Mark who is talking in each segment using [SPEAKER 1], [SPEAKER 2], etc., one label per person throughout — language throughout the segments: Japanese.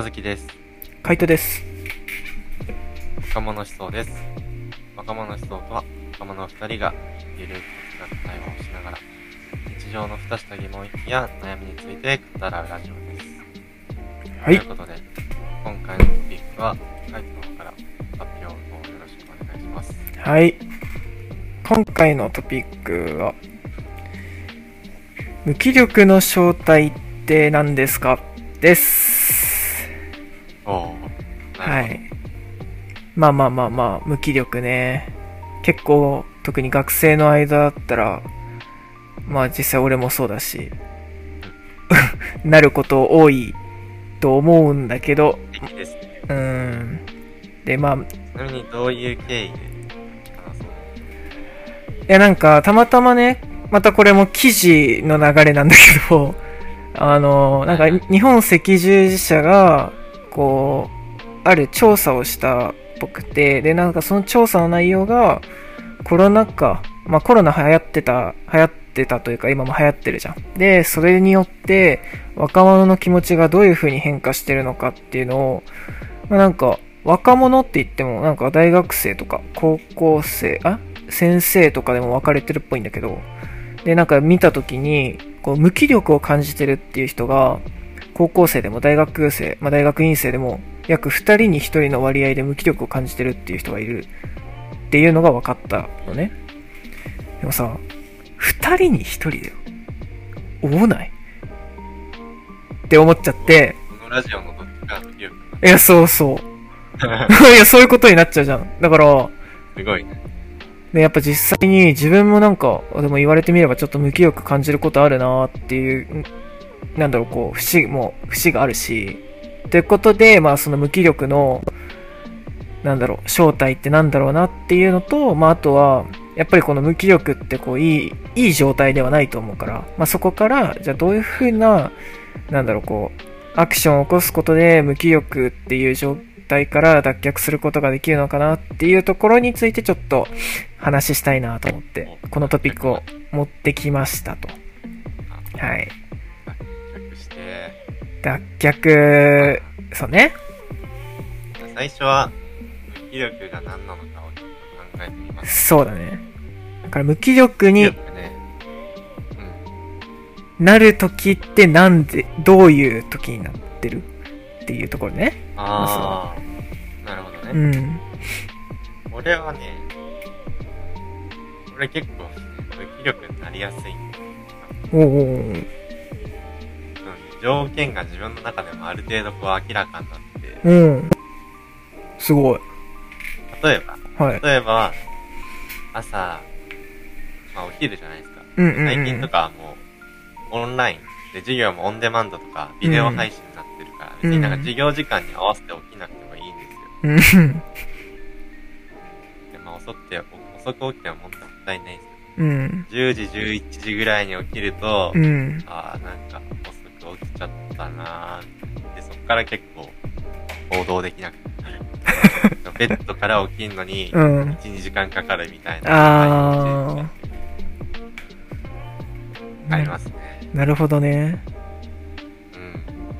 [SPEAKER 1] 和樹です。
[SPEAKER 2] カイトです。
[SPEAKER 1] 若者思想です。若者思想とは、若者二人がゆるく雑学対話をしながら、日常のふたした疑問や悩みについて語らうラジオです。
[SPEAKER 2] はい
[SPEAKER 1] ということで、今回のトピックは、カイトの方から発表をよろしくお願いします。
[SPEAKER 2] はい。今回のトピックは、無気力の正体って何ですか？です。は。い。まあまあまあまあ、無気力ね。結構、特に学生の間だったら、まあ実際俺もそうだし、なること多いと思うんだけど、
[SPEAKER 1] ですね。
[SPEAKER 2] うーん。で、まあ、
[SPEAKER 1] ちなみにどういう経緯で
[SPEAKER 2] いや、なんか、たまたまね、またこれも記事の流れなんだけど、あの、なんか、日本赤十字社が、こう、ある調査をしたっぽくて、で、なんかその調査の内容が、コロナ禍、まあコロナ流行ってた、流行ってたというか今も流行ってるじゃん。で、それによって、若者の気持ちがどういう風に変化してるのかっていうのを、まあ、なんか、若者って言っても、なんか大学生とか、高校生、あ先生とかでも分かれてるっぽいんだけど、で、なんか見たときに、こう、無気力を感じてるっていう人が、高校生でも大学生、まあ大学院生でも、約2人に1人の割合で無気力を感じてるっていう人がいるっていうのが分かったのね。でもさ、2人に1人だよ。多ないって思っちゃって、
[SPEAKER 1] このラジオのどっちかの記憶
[SPEAKER 2] い？や、そうそう。いや、そういうことになっちゃうじゃん。だから、
[SPEAKER 1] すごいね。
[SPEAKER 2] で、やっぱ実際に自分もなんか、でも言われてみればちょっと無気力感じることあるなっていう、んなんだろう、こう、節も、節があるし、ということで、まあその無気力の、なんだろう、正体ってなんだろうなっていうのと、まああとは、やっぱりこの無気力ってこう、いい、いい状態ではないと思うから、まあそこから、じゃあどういうふうな、なんだろう、こう、アクションを起こすことで無気力っていう状態から脱却することができるのかなっていうところについてちょっと話したいなと思って、このトピックを持ってきましたと。はい。
[SPEAKER 1] 着して、
[SPEAKER 2] 脱却、そうね。
[SPEAKER 1] 最初は、無気力が何なのかを考えてみます。
[SPEAKER 2] そうだね。だから無気力に。なる時ってなんで、どういう時になってるっていうところね。
[SPEAKER 1] ああ、なるほど
[SPEAKER 2] う
[SPEAKER 1] ね。
[SPEAKER 2] ん。
[SPEAKER 1] 俺はね、俺結構、無気力になりやすいんだよ。
[SPEAKER 2] おうお
[SPEAKER 1] 条件が自分の中でもある程度こう明らかになって、
[SPEAKER 2] うん。すごい。
[SPEAKER 1] 例えば、
[SPEAKER 2] はい。
[SPEAKER 1] 例えば、朝、まあお昼じゃないですか。
[SPEAKER 2] うんうんうん
[SPEAKER 1] 最近とかはもう、オンラインで授業もオンデマンドとか、ビデオ配信になってるから、別になんか授業時間に合わせて起きなくてもいいんですよ。
[SPEAKER 2] うん。
[SPEAKER 1] でまあ遅くて、遅く起きても問題ないですよ。
[SPEAKER 2] うん。
[SPEAKER 1] 10時、11時ぐらいに起きると、
[SPEAKER 2] うん。
[SPEAKER 1] ああ、なんか遅く起きちゃったなーで、そっから結構、行動できなくなる。ベッドから起きんのに、
[SPEAKER 2] うん。
[SPEAKER 1] 1、2時間かかるみたいな。
[SPEAKER 2] あー
[SPEAKER 1] ありますね。
[SPEAKER 2] なるほどね。
[SPEAKER 1] う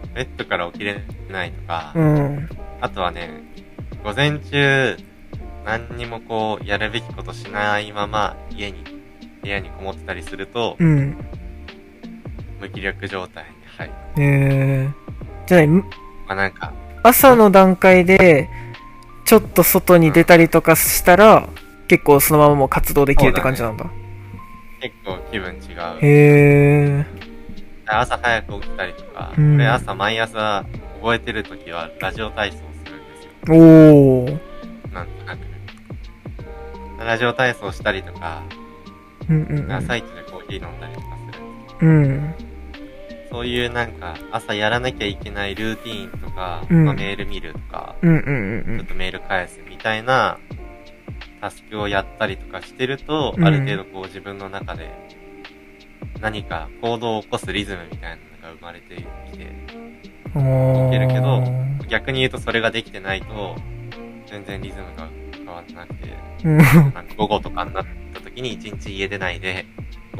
[SPEAKER 1] ん。ベッドから起きれないとか、
[SPEAKER 2] うん。
[SPEAKER 1] あとはね、午前中、何にもこう、やるべきことしないまま、家に、部屋にこもってたりすると、
[SPEAKER 2] うん。
[SPEAKER 1] 無気力状態に入る。
[SPEAKER 2] えー。じゃあ、む
[SPEAKER 1] まあなんか、
[SPEAKER 2] 朝の段階で、ちょっと外に出たりとかしたら、結構そのままもう活動できるって感じなんだ。
[SPEAKER 1] 結構気分違う。
[SPEAKER 2] へー。
[SPEAKER 1] 朝早く起きたりとか、
[SPEAKER 2] うん
[SPEAKER 1] 俺朝毎朝覚えてる時はラジオ体操するんですよ。
[SPEAKER 2] おー。
[SPEAKER 1] なんとなく。ラジオ体操したりとか、
[SPEAKER 2] うんうんうん。
[SPEAKER 1] 朝一でコーヒー飲んだりとかする。
[SPEAKER 2] うん。
[SPEAKER 1] そういうなんか、朝やらなきゃいけないルーティーンとか、
[SPEAKER 2] うん
[SPEAKER 1] まあ、メール見るとか、
[SPEAKER 2] うんうんうん
[SPEAKER 1] ちょっとメール返すみたいな、タスクをやったりとかしてると、
[SPEAKER 2] うん
[SPEAKER 1] ある程度こう自分の中で、何か行動を起こすリズムみたいなのが生まれてきて、
[SPEAKER 2] うん。
[SPEAKER 1] いけるけど逆に言うとそれができてないと、全然リズムが変わってなくて、
[SPEAKER 2] うん。
[SPEAKER 1] なんか午後とかになった時に一日家出ないで、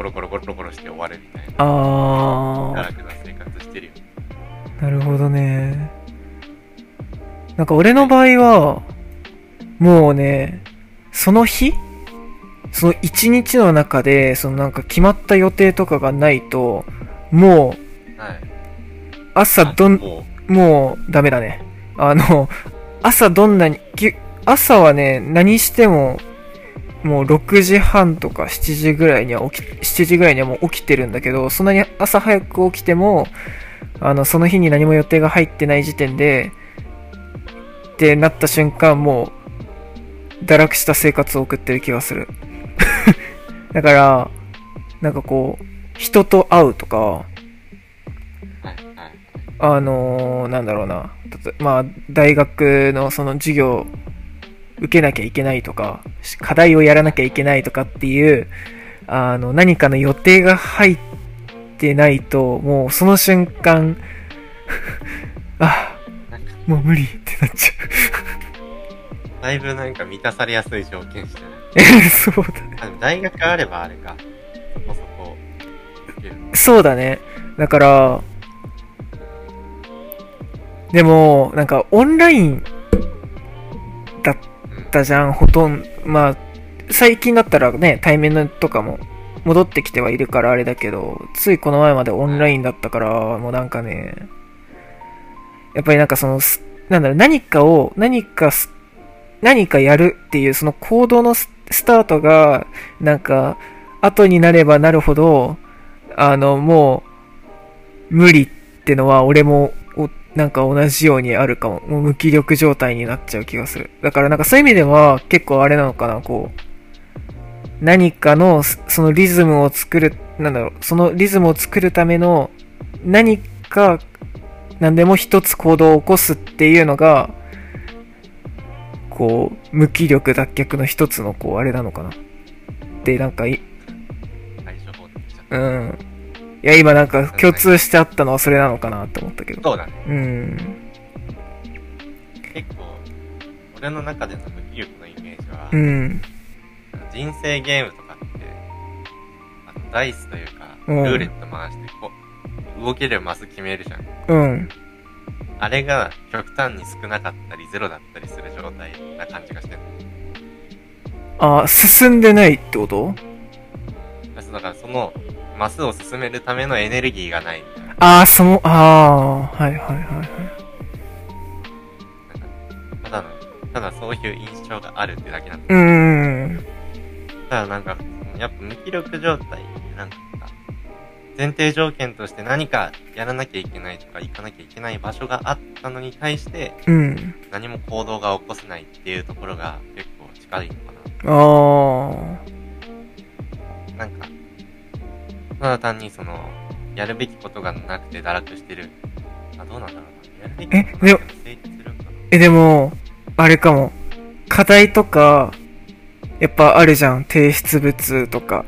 [SPEAKER 1] ゴロゴロゴロゴロして終わるみたいな、
[SPEAKER 2] あ
[SPEAKER 1] 楽な生活してるよ。
[SPEAKER 2] ー。なるほどね。なんか俺の場合は、もうね、その日その一日の中で、そのなんか決まった予定とかがないと、もう、
[SPEAKER 1] はい。
[SPEAKER 2] 朝どん、
[SPEAKER 1] も
[SPEAKER 2] もうダメだね。あの、朝どんなに、き朝はね、何しても、もう6時半とか7時ぐらいには起き、7時ぐらいにはもう起きてるんだけど、そんなに朝早く起きても、あの、その日に何も予定が入ってない時点で、ってなった瞬間、もう、堕落した生活を送ってる気がする。だから、なんかこう、人と会うとか。あのーなんだろうな、まあ、大学のその授業、受けなきゃいけないとか、し課題をやらなきゃいけないとかっていう、あの、何かの予定が入ってないと、もうその瞬間、あ、もう無理ってなっちゃ
[SPEAKER 1] だいぶなんか満たされやすい条件してない。
[SPEAKER 2] そうだね。
[SPEAKER 1] 大学あればあれか。そこそこ、
[SPEAKER 2] そうだね。だから、でも、なんかオンラインだっ
[SPEAKER 1] うん。
[SPEAKER 2] たじゃん、ほとんど。まあ、最近だったらね、対面とかも戻ってきてはいるからあれだけど、ついこの前までオンラインだったから、もうなんかね、やっぱりなんかその、なんだろう、何かを、何か、何かやるっていうその行動のスタートが、なんか、後になればなるほど、あの、もう、無理ってのは俺も、なんか同じようにあるかも。もう無気力状態になっちゃう気がする。だからなんかそういう意味では結構あれなのかな、こう。何かのそそのリズムを作る、なんだろう、そのリズムを作るための何か、何でも一つ行動を起こすっていうのが、こう、無気力脱却の一つのこう、あれなのかな。で、なんかい、うん。いや、今なんか共通してあったのはそれなのかなって思ったけど。
[SPEAKER 1] た。そうだね。
[SPEAKER 2] うん。
[SPEAKER 1] 結構、俺の中での無気力のイメージは、
[SPEAKER 2] うん。
[SPEAKER 1] 人生ゲームとかって、あの、ダイスというか、
[SPEAKER 2] うん
[SPEAKER 1] ルーレット回して、こう、動けるマス決めるじゃん。
[SPEAKER 2] うん。
[SPEAKER 1] あれが極端に少なかったり、ゼロだったりする状態な感じがしてる。
[SPEAKER 2] あ、進んでないってこと？
[SPEAKER 1] だからその、マスを進めるためのエネルギーがないみたいな。
[SPEAKER 2] ああ、その、ああ、はいはいはいはい。
[SPEAKER 1] なんか、ただの、ただそういう印象があるってだけなんだ。
[SPEAKER 2] うーん。
[SPEAKER 1] ただなんか、やっぱ無気力状態なんか、前提条件として何かやらなきゃいけないとか行かなきゃいけない場所があったのに対して、
[SPEAKER 2] うん。
[SPEAKER 1] 何も行動が起こせないっていうところが結構近いのか
[SPEAKER 2] ああ。
[SPEAKER 1] な。なんか、ただ単にその、やるべきことがなくて堕落してる。あ、どうなんだろうな。やるべきことなくても成立するんかな。
[SPEAKER 2] え、でも、あれかも。課題とか、やっぱあるじゃん。提出物とか。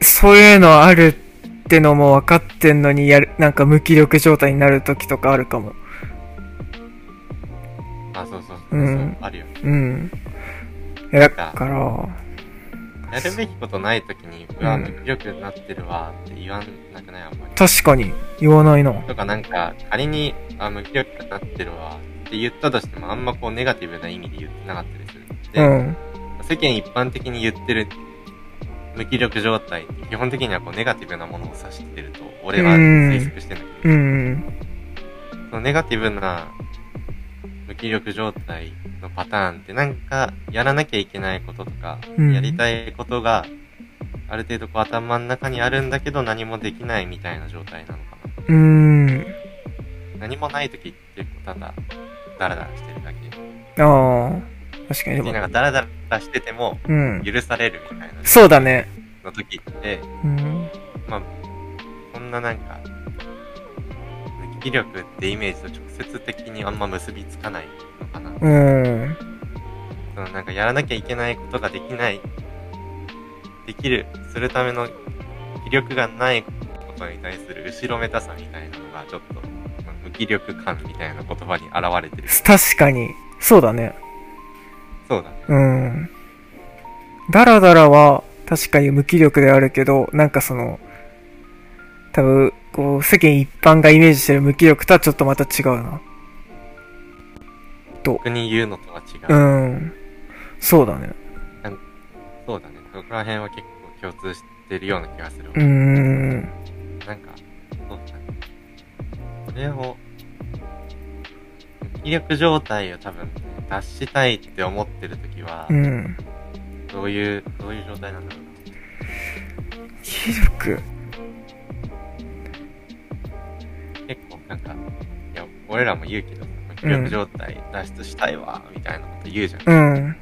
[SPEAKER 2] そういうのあるってのも分かってんのに、やる、なんか無気力状態になる時とかあるかも。
[SPEAKER 1] うん。あ、そうそうそう。
[SPEAKER 2] うん
[SPEAKER 1] そうあるよ。
[SPEAKER 2] うん。いやだから、
[SPEAKER 1] やるべきことないときに、うわ、
[SPEAKER 2] うん
[SPEAKER 1] 無気力になってるわって言わなくない？あんまり。
[SPEAKER 2] 確かに言わないな。
[SPEAKER 1] とかなんか、仮に、あ、無気力になってるわって言ったとしても、あんまこうネガティブな意味で言ってなかったりする。で、
[SPEAKER 2] うん。
[SPEAKER 1] 世間一般的に言ってる無気力状態って基本的にはこうネガティブなものを指してると、俺は
[SPEAKER 2] うん
[SPEAKER 1] 推測してんだけど、
[SPEAKER 2] うん。
[SPEAKER 1] そのネガティブな無気力状態のパターンってなんかやらなきゃいけないこととか、
[SPEAKER 2] うん
[SPEAKER 1] やりたいことがある程度こう頭の中にあるんだけど何もできないみたいな状態なのかな。
[SPEAKER 2] うん。
[SPEAKER 1] 何もない時ってただダラダラしてるだけ。
[SPEAKER 2] ああ。確かに
[SPEAKER 1] なん。かダラダラしてても
[SPEAKER 2] うん。
[SPEAKER 1] 許されるみたいな
[SPEAKER 2] そうだね。
[SPEAKER 1] の時って、
[SPEAKER 2] うん。
[SPEAKER 1] まあ、こんななんか、無気力ってイメージと直接的にあんま結びつかないのかな。
[SPEAKER 2] うん。
[SPEAKER 1] そのなんかやらなきゃいけないことができない、できる、するための気力がないことに対する後ろめたさみたいなのがちょっと、まあ無気力感みたいな言葉に現れてる。
[SPEAKER 2] 確かに。そうだね。
[SPEAKER 1] そうだね。
[SPEAKER 2] うん。ダラダラは確かに無気力であるけど、なんかその、多分、こう、世間一般がイメージしてる無気力とはちょっとまた違うな。と。
[SPEAKER 1] 逆に言うのとは違う。
[SPEAKER 2] うん。そうだね。
[SPEAKER 1] そうだね。そこら辺は結構共通してるような気がする。
[SPEAKER 2] うーん。
[SPEAKER 1] なんか、そうだね。それを、無気力状態を多分、脱したいって思ってる時は
[SPEAKER 2] う、ん。
[SPEAKER 1] どういう、どういう状態なんだろうな。
[SPEAKER 2] 気力？
[SPEAKER 1] なんか、いや、俺らも言うけど気力状態脱出したいわ、みたいなこと言うじゃん。
[SPEAKER 2] うん。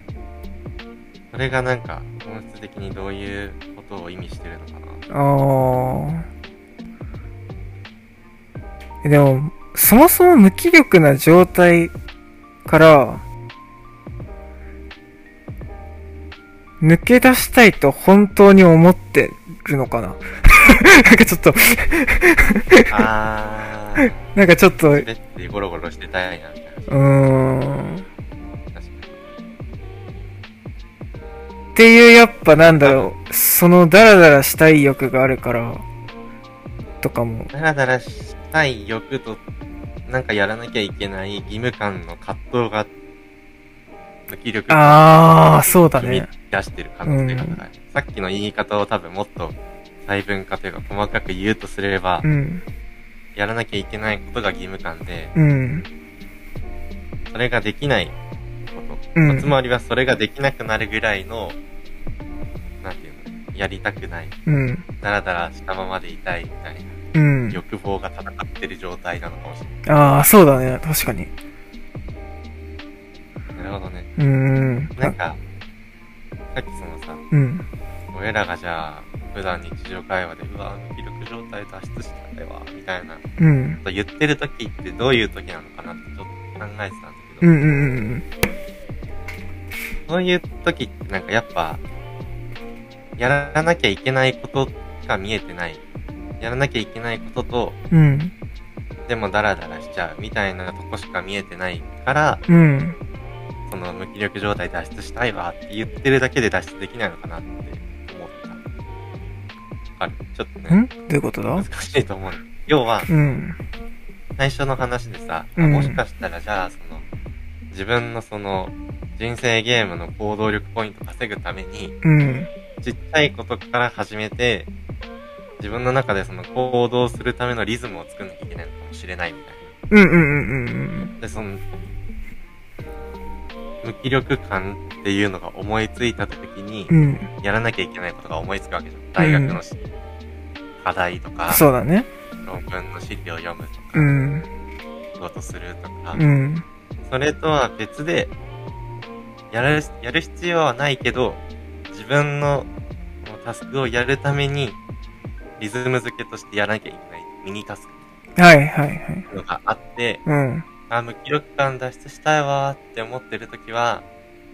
[SPEAKER 1] それがなんか、本質的にどういうことを意味してるのかな。
[SPEAKER 2] ああ。でも、そもそも無気力な状態から、抜け出したいと本当に思ってるのかな なんかちょっと、
[SPEAKER 1] あー、
[SPEAKER 2] なんかちょっと、う
[SPEAKER 1] 滑ってゴロゴロしてたいな、みたいな。
[SPEAKER 2] ーん。っていう、やっぱなんだろう、そのダラダラしたい欲があるから、とかも。
[SPEAKER 1] に。ダラダラしたい欲と、なんかやらなきゃいけない義務感の葛藤が、無気力
[SPEAKER 2] あー、そうだね。
[SPEAKER 1] 出してる可能性が高い。さっきの言い方を多分もっと細分化というか細かく言うとすれば、
[SPEAKER 2] うん。
[SPEAKER 1] やらなきゃいけないことが義務感で、
[SPEAKER 2] うん。
[SPEAKER 1] それができないこと。
[SPEAKER 2] うん
[SPEAKER 1] つまりはそれができなくなるぐらいの、なんていうの、やりたくない、
[SPEAKER 2] うん。
[SPEAKER 1] ダラダラしたままでいたいみたいな
[SPEAKER 2] うん。
[SPEAKER 1] 欲望が戦ってる状態なのかもしれない。
[SPEAKER 2] ああ、そうだね。確かに。
[SPEAKER 1] なるほどね。
[SPEAKER 2] うーん。
[SPEAKER 1] なんか、さっきそのさ、
[SPEAKER 2] うん。
[SPEAKER 1] 俺らがじゃあ、普段日常会話で、うわ、無気力状態脱出したいわ、みたいなこ
[SPEAKER 2] うん。
[SPEAKER 1] と言ってる時ってどういう時なのかなってちょっと考えてたんだけど、
[SPEAKER 2] うんうんうん
[SPEAKER 1] そういう時ってなんかやっぱ、やらなきゃいけないことが見えてない。やらなきゃいけないことと、
[SPEAKER 2] うん。うん。
[SPEAKER 1] でもダラダラしちゃうみたいなとこしか見えてないから、
[SPEAKER 2] うん。
[SPEAKER 1] その無気力状態脱出したいわって言ってるだけで脱出できないのかなって思った。ある。ちょっとね、
[SPEAKER 2] ん？どういうこと？だ
[SPEAKER 1] 難しいと思う。要は、
[SPEAKER 2] うん。
[SPEAKER 1] 最初の話でさ、
[SPEAKER 2] うん
[SPEAKER 1] もしかしたらじゃあ、その、自分のその、人生ゲームの行動力ポイント稼ぐために、
[SPEAKER 2] うん。
[SPEAKER 1] ちっちゃいことから始めて、自分の中でその行動するためのリズムを作んなきゃいけないのかもしれないみたい
[SPEAKER 2] うんうんうんうん
[SPEAKER 1] な。で、その、無気力感っていうのが思いついた時に
[SPEAKER 2] う、ん。
[SPEAKER 1] やらなきゃいけないことが思いつくわけじゃん。大学のし、課題と
[SPEAKER 2] うん。
[SPEAKER 1] か、
[SPEAKER 2] そうだね。
[SPEAKER 1] 論文の資料を読むとか、
[SPEAKER 2] うん。
[SPEAKER 1] 仕事するとか、
[SPEAKER 2] うん。
[SPEAKER 1] それとは別で、やる、やる必要はないけど、自分のタスクをやるために、リズム付けとしてやらなきゃいけないミニタスク
[SPEAKER 2] はいはいはい。
[SPEAKER 1] のがあって、
[SPEAKER 2] うん。
[SPEAKER 1] あ、無気力感脱出したいわーって思ってるときは、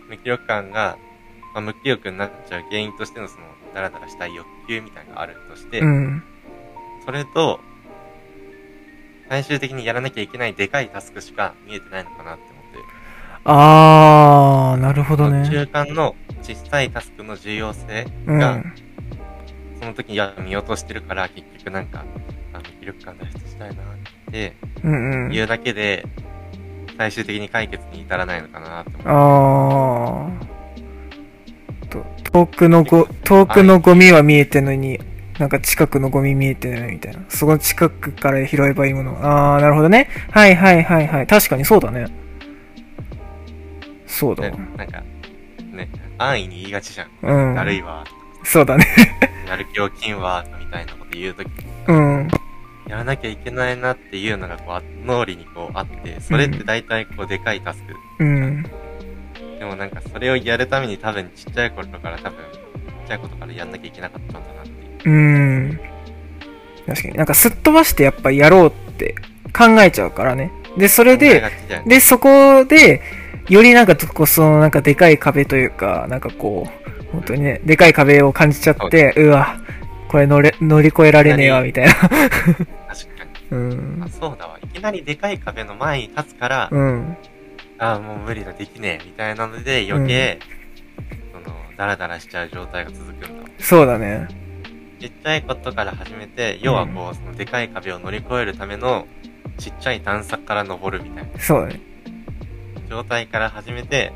[SPEAKER 1] 無気力感が、まあ、無気力になっちゃう原因としてのその、ダラダラしたい欲求みたいなのがあるとして、
[SPEAKER 2] うん。
[SPEAKER 1] それと、最終的にやらなきゃいけないでかいタスクしか見えてないのかなって思って。
[SPEAKER 2] あー、なるほどね。
[SPEAKER 1] 中間の小さいタスクの重要性
[SPEAKER 2] う
[SPEAKER 1] が、
[SPEAKER 2] ん。
[SPEAKER 1] その時には見落としてるから、結局なんか、あ、無気力感脱出したいなって
[SPEAKER 2] うんうん。
[SPEAKER 1] 言うだけで、最終的に解決に至らないのかなって思う。
[SPEAKER 2] あー。と遠くのご、遠くのゴミは見えてんのに、なんか近くのゴミ見えてないみたいな。そこの近くから拾えばいいもの。あー、なるほどね。はいはいはいはい。確かにそうだね。そうだわ
[SPEAKER 1] ね。、なんか、ね、安易に言いがちじゃん。
[SPEAKER 2] うん。
[SPEAKER 1] だるいわ、
[SPEAKER 2] そうだね。
[SPEAKER 1] やる気を金は、みたいなこと言うとき、
[SPEAKER 2] うん。
[SPEAKER 1] やらなきゃいけないなっていうのがこうあ、脳裏にこうあって、それって大体こうでかいタスク。
[SPEAKER 2] うん。
[SPEAKER 1] でもなんかそれをやるために多分ちっちゃい頃から多分、ちっちゃいことからやんなきゃいけなかったんだなっていう。
[SPEAKER 2] うん。確かに。なんかすっ飛ばしてやっぱやろうって考えちゃうからね。で、それで、で、そこで、よりなんかこう、そのなんかでかい壁というか、なんかこう、本当にね、でかい壁を感じちゃって、うわ、これ乗れ、乗り越えられねえわ、みたいな。
[SPEAKER 1] 確かに。
[SPEAKER 2] うん
[SPEAKER 1] あ、。そうだわ。いきなりでかい壁の前に立つから、
[SPEAKER 2] うん。
[SPEAKER 1] あもう無理だ、できねえ、みたいなので余計、その、ダラダラしちゃう状態が続くんだわ。
[SPEAKER 2] そうだね。
[SPEAKER 1] ちっちゃいことから始めて、要はこう、そのでかい壁を乗り越えるための、ちっちゃい段差から登るみたいな
[SPEAKER 2] そうだね。
[SPEAKER 1] 状態から始めて、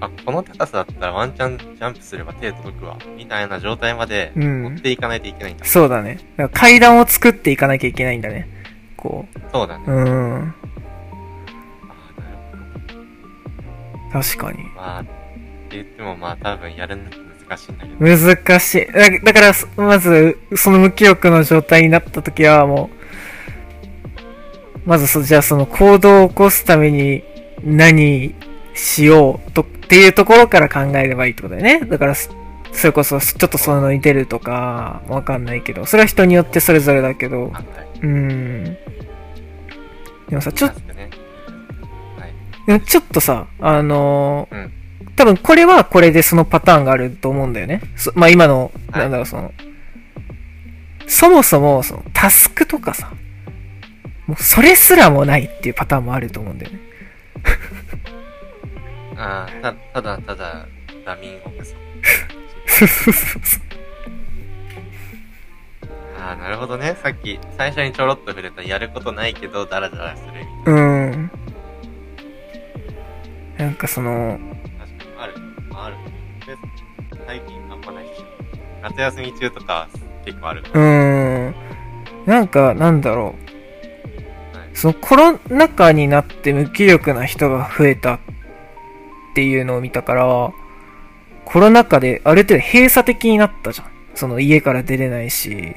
[SPEAKER 1] あ、この高さだったらワンチャンジャンプすれば手届くわ、みたいな状態まで
[SPEAKER 2] うん
[SPEAKER 1] 持っていかないといけないんだ。
[SPEAKER 2] そうだね。だ階段を作っていかなきゃいけないんだね。こ
[SPEAKER 1] そうだね。
[SPEAKER 2] う。うん。確かに。
[SPEAKER 1] まあ、って言ってもまあ多分やるの難しいんだけど。
[SPEAKER 2] 難しい。だだから、そまず、その無気力の状態になった時はもう、まずそ、じゃあその行動を起こすために何しようと、っていうところから考えればいいってことだよね。だから、そそれこそ、ちょっとそのに出るとか、わかんないけど、それは人によってそれぞれだけど。うん。でもさ、ちょっと、ちょっとさ、あのー
[SPEAKER 1] うん
[SPEAKER 2] 多分これはこれでそのパターンがあると思うんだよね。そまあ今の、
[SPEAKER 1] はい
[SPEAKER 2] なんだろう、その、そもそも、その、タスクとかさ、もうそれすらもないっていうパターンもあると思うんだよね。
[SPEAKER 1] ああ、た、ただただ、ダミングソ。
[SPEAKER 2] そうそうそうそう。
[SPEAKER 1] ああ、なるほどね。さっき、最初にちょろっと触れた、やることないけど、ダラダラするみたいな。
[SPEAKER 2] うん。なんかその、
[SPEAKER 1] 確かに、ある。まあ、ある。で、最近あんまないし。夏休み中とか、結構ある。
[SPEAKER 2] うーん。なんか、なんだろう。
[SPEAKER 1] はい
[SPEAKER 2] そのコロナ禍になって無気力な人が増えたっていうのを見たから、コロナ禍である程度閉鎖的になったじゃん。その家から出れないし、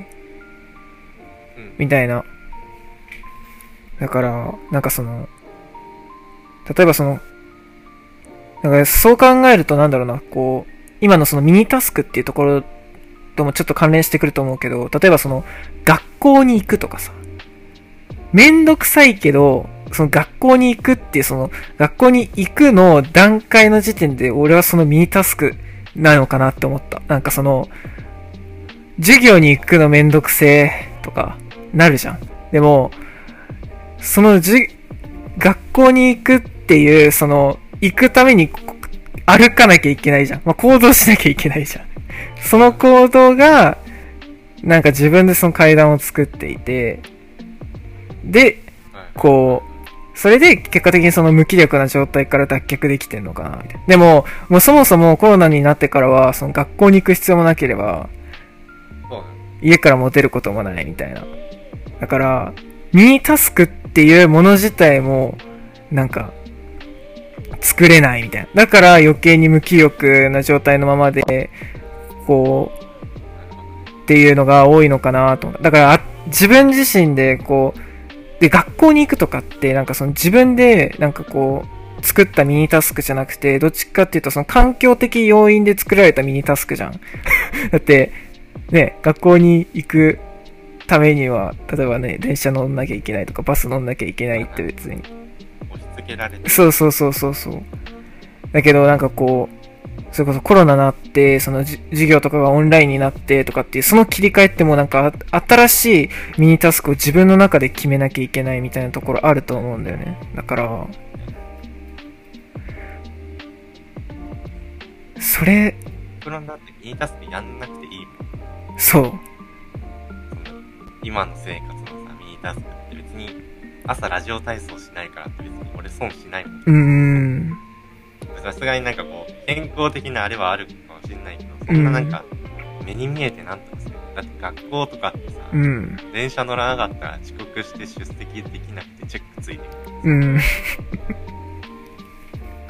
[SPEAKER 1] うん。
[SPEAKER 2] みたいな。だから、なんかその、例えばその、なんかそう考えるとなんだろうな、こう、今のそのミニタスクっていうところともちょっと関連してくると思うけど、例えばその、学校に行くとかさ、めんどくさいけど、その学校に行くっていうその、学校に行くの段階の時点で俺はそのミニタスクなのかなって思った。なんかその、授業に行くのめんどくせえとか、なるじゃん。でも、そのじ、学校に行くっていう、その、行くためにこ歩かなきゃいけないじゃん。まあ、行動しなきゃいけないじゃん。その行動が、なんか自分でその階段を作っていて、で、
[SPEAKER 1] はい。
[SPEAKER 2] こう、それで結果的にその無気力な状態から脱却できてんのかな、みたいな。でも、もうそもそもコロナになってからは、その学校に行く必要もなければ。家から持てることもないみたいな。だから、ミニタスクっていうもの自体も、なんか、作れないみたいな。だから余計に無気力な状態のままで、こう、っていうのが多いのかなと。だから、あ自分自身で、こう、で、学校に行くとかって、なんかその自分で、なんかこう、作ったミニタスクじゃなくて、どっちかっていうと、その環境的要因で作られたミニタスクじゃん。だって、ね、学校に行くためには、例えばね、電車乗んなきゃいけないとか、バス乗んなきゃいけないって別に。
[SPEAKER 1] 押し付けられて。
[SPEAKER 2] そうそうそうそうそう。だけどなんかこう、それこそコロナになって、そのじ授業とかがオンラインになってとかっていう、その切り替えってもうなんかあ新しいミニタスクを自分の中で決めなきゃいけないみたいなところあると思うんだよね。だから、それ、
[SPEAKER 1] プロになってミニタスクやんなくていいもん。
[SPEAKER 2] そう。
[SPEAKER 1] 今の生活のさ、ミニタスクって別に、朝ラジオ体操しないからって別に俺損しないもん。
[SPEAKER 2] うーん。
[SPEAKER 1] さすがになんかこう、健康的なあれはあるかもしれないけど、そんななんか、目に見えてなんとかする。だって学校とかってさ、
[SPEAKER 2] うん。
[SPEAKER 1] 電車乗らなかったら遅刻して出席できなくてチェックついてくる。
[SPEAKER 2] うん。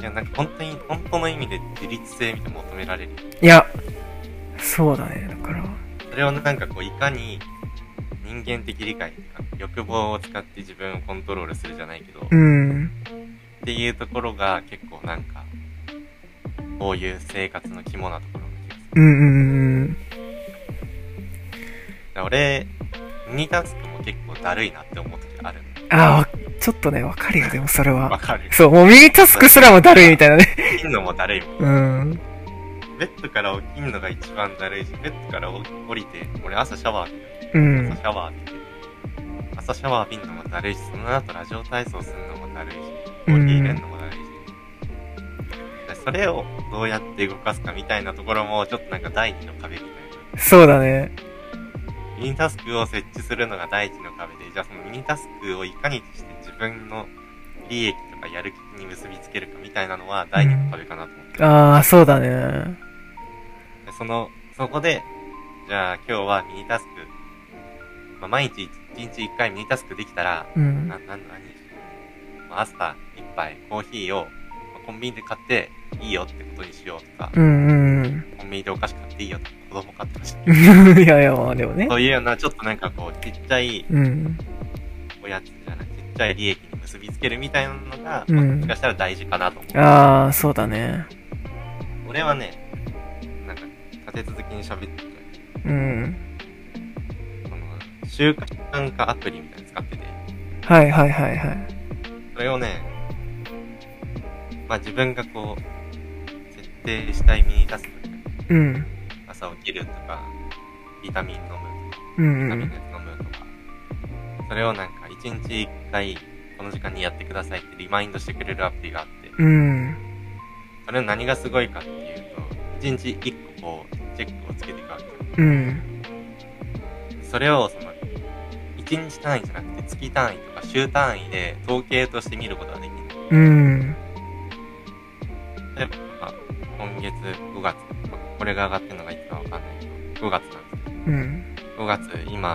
[SPEAKER 1] いや、なんか本当に、本当の意味で自立性みたい求められる。
[SPEAKER 2] いや、そうだね。だから、
[SPEAKER 1] それをなんかこう、いかに人間的理解とか、欲望を使って自分をコントロールするじゃないけど、
[SPEAKER 2] うん。
[SPEAKER 1] っていうところが結構なんか、こういう生活の肝なところの気がする。
[SPEAKER 2] うんうんうん。
[SPEAKER 1] 俺、ミニタスクも結構だるいなって思う時ある。
[SPEAKER 2] ああ、ちょっとね、わかるよ、でもそれは。
[SPEAKER 1] わかる。
[SPEAKER 2] そう、もうミニタスクすらもだるいみたいなね。
[SPEAKER 1] 起きんのもだるいもん。
[SPEAKER 2] うん。
[SPEAKER 1] ベッドから起きんのが一番だるいし、ベッドから降りて、俺朝シャワー浴びる。
[SPEAKER 2] うん
[SPEAKER 1] 朝。シャワー浴びて。朝シャワー浴びんのもだるいし、その後ラジオ体操するのもだるいし、コーヒー入れんのもだるいし。でそれをどうやって動かすかみたいなところも、ちょっとなんか第二の壁みたい
[SPEAKER 2] そうだね。
[SPEAKER 1] ミニタスクを設置するのが第一の壁で、じゃあそのミニタスクをいかにして自分の利益とかやる気に結びつけるかみたいなのは第二の壁かなと思って、
[SPEAKER 2] ああ、そうだね。
[SPEAKER 1] でその、そこで、じゃあ今日はミニタスク、まあ、毎日1日1回ミニタスクできたら、
[SPEAKER 2] うん
[SPEAKER 1] な、。なん、何まあ朝一杯コーヒーを、まあコンビニで買っていいよってことにしようとか、
[SPEAKER 2] うんうん
[SPEAKER 1] コンビニでお菓子買っていいよとか、子供買ってほしい。
[SPEAKER 2] うん。いやいや、まあでもね。
[SPEAKER 1] そういうような、ちょっとなんかこう、ちっちゃい
[SPEAKER 2] うん。
[SPEAKER 1] おやつじゃない、ちっちゃい利益に結びつけるみたいなのが、
[SPEAKER 2] うん
[SPEAKER 1] まあもしかしたら大事かなと思う。
[SPEAKER 2] ああ、そうだね。
[SPEAKER 1] 俺はね、なんか、立て続きに喋ってて、
[SPEAKER 2] うん。
[SPEAKER 1] その、習慣化アプリみたいなの使ってて、
[SPEAKER 2] はいはいはいはい。
[SPEAKER 1] それをね、まあ自分がこう、設定したいミニタスク、
[SPEAKER 2] うん。
[SPEAKER 1] 朝起きるとか、ビタミン飲むとか。ビタミンのやつ飲むとか、それをなんか1日1回この時間にやってくださいってリマインドしてくれるアプリがあって、
[SPEAKER 2] うん。
[SPEAKER 1] それの何がすごいかっていうと、1日1個こう、チェックをつけていくわけ。
[SPEAKER 2] うん。
[SPEAKER 1] それをその、1日単位じゃなくて月単位とか週単位で統計として見ることができる。
[SPEAKER 2] うん。
[SPEAKER 1] 今月5月、まあこれが上がってるのがいつかわかんないけど、5月なんですけ
[SPEAKER 2] うん。
[SPEAKER 1] ど、5月、今、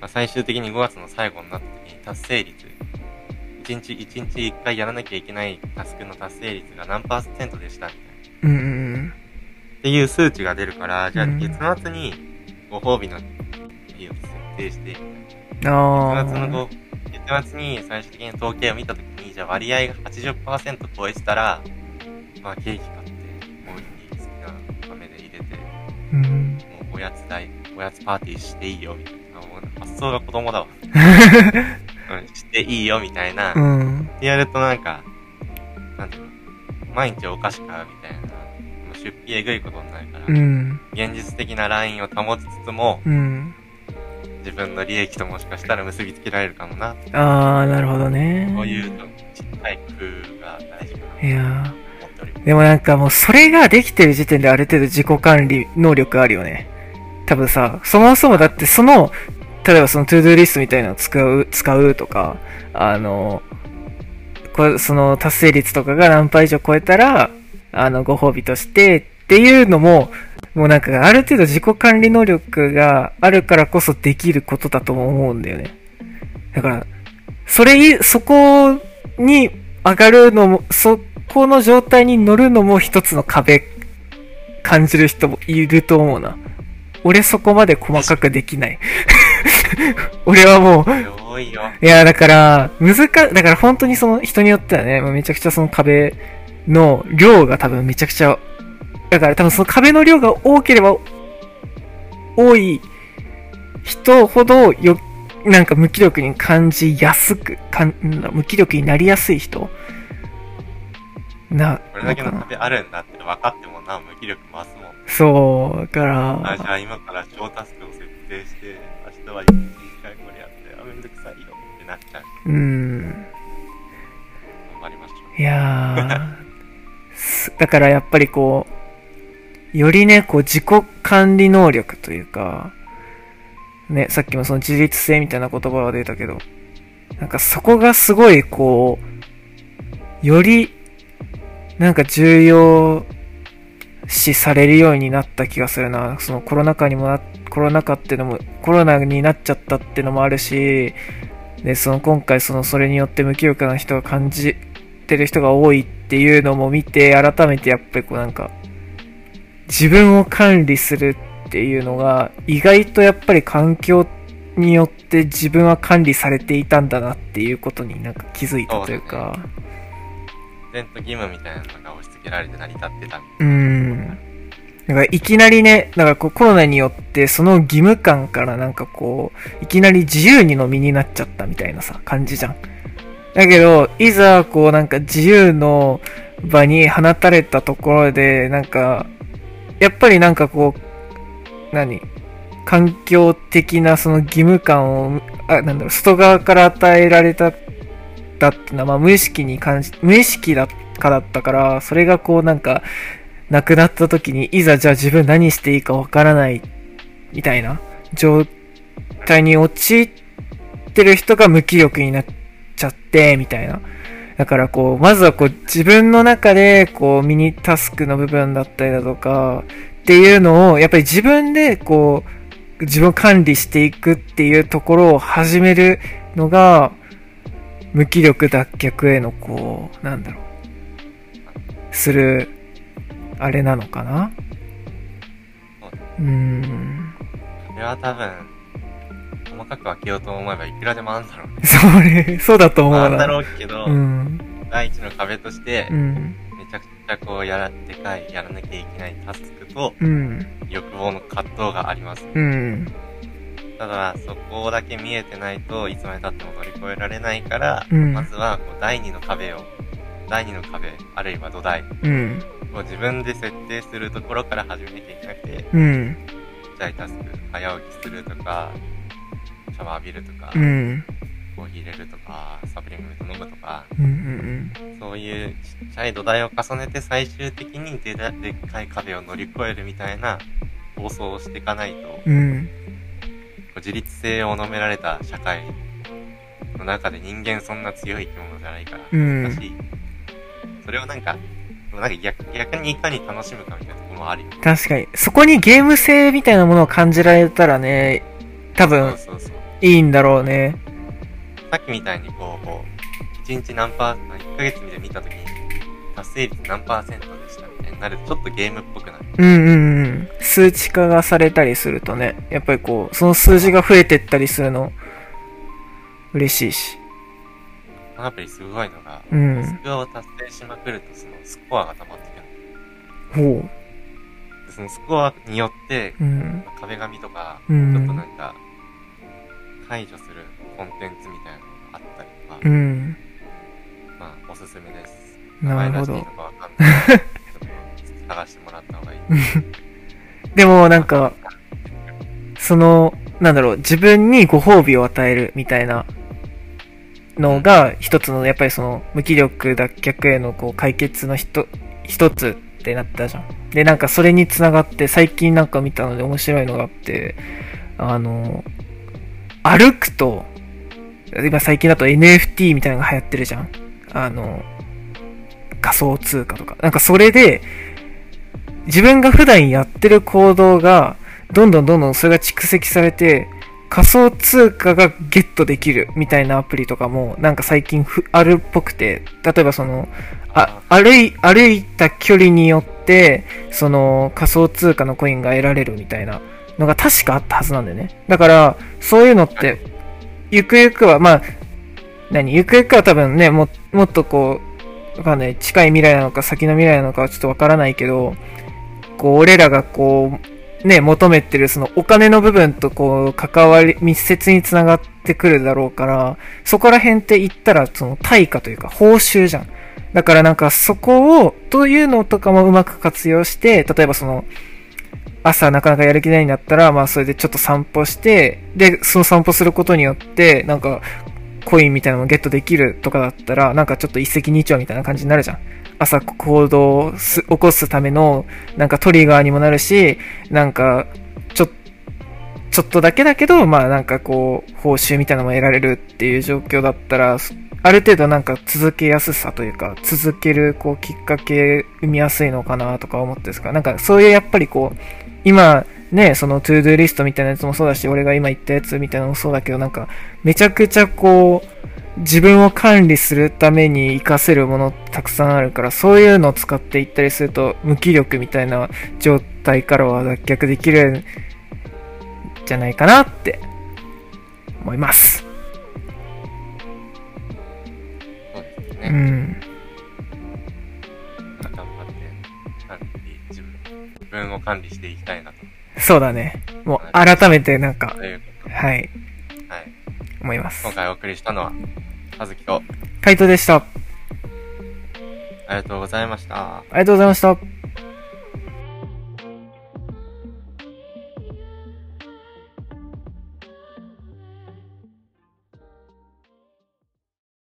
[SPEAKER 1] まあ、最終的に5月の最後になった時に達成率、1日、1日1回やらなきゃいけないタスクの達成率が何パーセントでしたみたいな。
[SPEAKER 2] うんうん
[SPEAKER 1] っていう数値が出るから、じゃあ
[SPEAKER 2] うん
[SPEAKER 1] 月末にご褒美の日を設定して。月末のご、月末に最終的に統計を見たときに、じゃあ割合が80%超えてたら、まあケーキ買って、もういい好きな豆で入れて、
[SPEAKER 2] うん。
[SPEAKER 1] もうおやつ代、おやつパーティーしていいよみたいな。もう発想が子供だわ。うん、していいよみたいな。
[SPEAKER 2] う
[SPEAKER 1] っ
[SPEAKER 2] ん。
[SPEAKER 1] てやるとなんか、なんていうの、毎日お菓子買うみたいな、出費えぐいことになるから、
[SPEAKER 2] うん。
[SPEAKER 1] 現実的なラインを保ちつつも、
[SPEAKER 2] うん。
[SPEAKER 1] 自分の利益ともしかしたら結びつけられるかもな。
[SPEAKER 2] ああ、なるほどね。
[SPEAKER 1] そういうちっちゃい工夫が大事かなと
[SPEAKER 2] いやでもなんかもうそれができてる時点である程度自己管理能力あるよね。多分さ、そもそもだってその、例えばその to-do リストみたいなのを使う、使うとか、あの、これ、その達成率とかが何パー以上超えたら、あの、ご褒美としてっていうのも、もうなんかある程度自己管理能力があるからこそできることだと思うんだよね。だから、それい、そこに上がるのも、そこの状態に乗るのも一つの壁、感じる人もいると思うな。俺そこまで細かくできない。俺はもう、
[SPEAKER 1] 多い
[SPEAKER 2] や、だから、難か、だから本当にその人によってはね、めちゃくちゃその壁の量が多分めちゃくちゃ、だから多分その壁の量が多ければ、多い人ほどよ、なんか無気力に感じやすく、かん無気力になりやすい人な、
[SPEAKER 1] これだけの壁あるんだって分かってもな、無気力増すもん。
[SPEAKER 2] そう、だから、
[SPEAKER 1] あ、じゃあ今から小タスクを設定して、明日は1日1回これやって、あ、めんどくさいよってなっちゃう。
[SPEAKER 2] うん。
[SPEAKER 1] 頑張りましょう。
[SPEAKER 2] いやーすだからやっぱりこう、よりね、こう自己管理能力というか、ね、さっきもその自律性みたいな言葉が出たけど、なんかそこがすごいこう、より、なんか重要視されるようになった気がするな。そのコロナ禍にもな、コロナ禍ってのも、コロナになっちゃったってのもあるし、で、その今回そのそれによって無気力な人が感じてる人が多いっていうのも見て、改めてやっぱりこうなんか、自分を管理するっていうのが、意外とやっぱり環境によって自分は管理されていたんだなっていうことになんか気づいたというか、
[SPEAKER 1] 前と義務みたいなのが押し付けられて成り立ってたみたいな。
[SPEAKER 2] うん。だからいきなりね、だからこうコロナによってその義務感からなんかこう、いきなり自由にの身になっちゃったみたいなさ、感じじゃん。だけど、いざこうなんか自由の場に放たれたところで、なんか、やっぱりなんかこう、何？環境的なその義務感を、あ、なんだろう、外側から与えられた、だっていうのは、まあ無意識に感じ、無意識だかだったから、それがこうなんか、なくなった時に、いざじゃあ自分何していいかわからない、みたいな状態に陥ってる人が無気力になっちゃって、みたいな。だからこう、まずはこう、自分の中で、こう、ミニタスクの部分だったりだとか、っていうのを、やっぱり自分で、こう、自分を管理していくっていうところを始めるのが、無気力脱却への、こう、なんだろう、する、あれなのかな？うーん。
[SPEAKER 1] これは多分、細かく分けようと思えばいくらでもあるんだろうね。
[SPEAKER 2] それ、そうだと思うな。
[SPEAKER 1] あんだろうけど、
[SPEAKER 2] うん。
[SPEAKER 1] 第一の壁として
[SPEAKER 2] う、ん。
[SPEAKER 1] めちゃくちゃこうやら、でかい、やらなきゃいけないタスクと、
[SPEAKER 2] うん。
[SPEAKER 1] 欲望の葛藤があります。
[SPEAKER 2] うん。
[SPEAKER 1] ただ、そこだけ見えてないといつまで経っても乗り越えられないから、
[SPEAKER 2] うん
[SPEAKER 1] まずはこう第二の壁を、第二の壁、あるいは土台
[SPEAKER 2] うん。
[SPEAKER 1] を自分で設定するところから始めなきゃいけなくて、
[SPEAKER 2] うん。
[SPEAKER 1] ちっちゃいタスク、早起きするとか、シャワー浴びるとか、
[SPEAKER 2] うん。
[SPEAKER 1] コーヒー入れるとか、サプリメント飲むとか、
[SPEAKER 2] うん。うん。
[SPEAKER 1] そういうちっちゃい土台を重ねて最終的にでだでっかい壁を乗り越えるみたいな構想をしていかないと、こ
[SPEAKER 2] うん。
[SPEAKER 1] う自立性を求められた社会の中で人間そんな強い生き物じゃないから、
[SPEAKER 2] うん
[SPEAKER 1] 難しい。それをなんか、なんか逆逆にいかに楽しむかみたいなところもあるよ。
[SPEAKER 2] 確かに。そこにゲーム性みたいなものを感じられたらね、多分。いいんだろうね。
[SPEAKER 1] さっきみたいにこう、こう、1日何パー、1ヶ月で見たときに、達成率何パーセントでしたみたいになると、ちょっとゲームっぽくなる。
[SPEAKER 2] うんうんうん。数値化がされたりするとね、やっぱりこう、その数字が増えてったりするの、嬉しいし。
[SPEAKER 1] このアプリすごいのが、
[SPEAKER 2] うん
[SPEAKER 1] タスクを達成しまくると、そのスコアが溜まってくるの。
[SPEAKER 2] ほう。
[SPEAKER 1] でそのスコアによって、
[SPEAKER 2] うん。
[SPEAKER 1] 壁紙とか、
[SPEAKER 2] う
[SPEAKER 1] ちょっと
[SPEAKER 2] ん。
[SPEAKER 1] なんか、解除するコンテンツみたいなのがあったりとか、
[SPEAKER 2] うん。
[SPEAKER 1] まあ、おすすめです。
[SPEAKER 2] なるほど
[SPEAKER 1] 名前出していいの。かわかんない。探してもらった方がいい。
[SPEAKER 2] でもなんか、その、なんだろう、自分にご褒美を与えるみたいなのが、一つの、やっぱりその、無気力脱却へのこう解決の一つってなったじゃん。で、なんかそれにつながって、最近なんか見たので面白いのがあって、あの、歩くと、今最近だと NFT みたいなのが流行ってるじゃん。あの、仮想通貨とか。なんかそれで、自分が普段やってる行動が、どんどんどんどんそれが蓄積されて、仮想通貨がゲットできるみたいなアプリとかも、なんか最近あるっぽくて、例えばその、あ、歩い、歩いた距離によって、その仮想通貨のコインが得られるみたいなのが確かあったはずなんだよね。だから、そういうのって、ゆくゆくは、まあ、何？ゆくゆくは多分ね、も、もっとこう、わかんない。近い未来なのか先の未来なのかはちょっとわからないけど、こう、俺らがこう、ね、求めてるそのお金の部分とこう、関わり、密接につながってくるだろうから、そこら辺って言ったらその対価というか報酬じゃん。だからなんかそこを、というのとかもうまく活用して、例えばその、朝なかなかやる気ないんだったら、まあそれでちょっと散歩して、で、その散歩することによって、なんか、コインみたいなのもゲットできるとかだったら、なんかちょっと一石二鳥みたいな感じになるじゃん。朝行動をす起こすための、なんかトリガーにもなるし、なんか、ちょ、ちょっとだけだけど、まあなんかこう、報酬みたいなのも得られるっていう状況だったら、ある程度なんか続けやすさというか、続けるこうきっかけ生みやすいのかなとか思ってですか。なんかそういうやっぱりこう、今ね、その to-do リストみたいなやつもそうだし、俺が今言ったやつみたいなのもそうだけど、なんかめちゃくちゃこう、自分を管理するために活かせるものたくさんあるから、そういうのを使っていったりすると、無気力みたいな状態からは脱却できるんじゃないかなって思います。
[SPEAKER 1] そうです
[SPEAKER 2] う
[SPEAKER 1] ね。
[SPEAKER 2] ん。
[SPEAKER 1] 頑張って、管理、自分、自分を管理していきたいなと。
[SPEAKER 2] そうだね。もう改めてなんかはい、
[SPEAKER 1] とはい。
[SPEAKER 2] 思います
[SPEAKER 1] 今。回お送りしたのは、はずきと、
[SPEAKER 2] 回答でした。あ
[SPEAKER 1] ありがとうございました。
[SPEAKER 2] りがとうございました。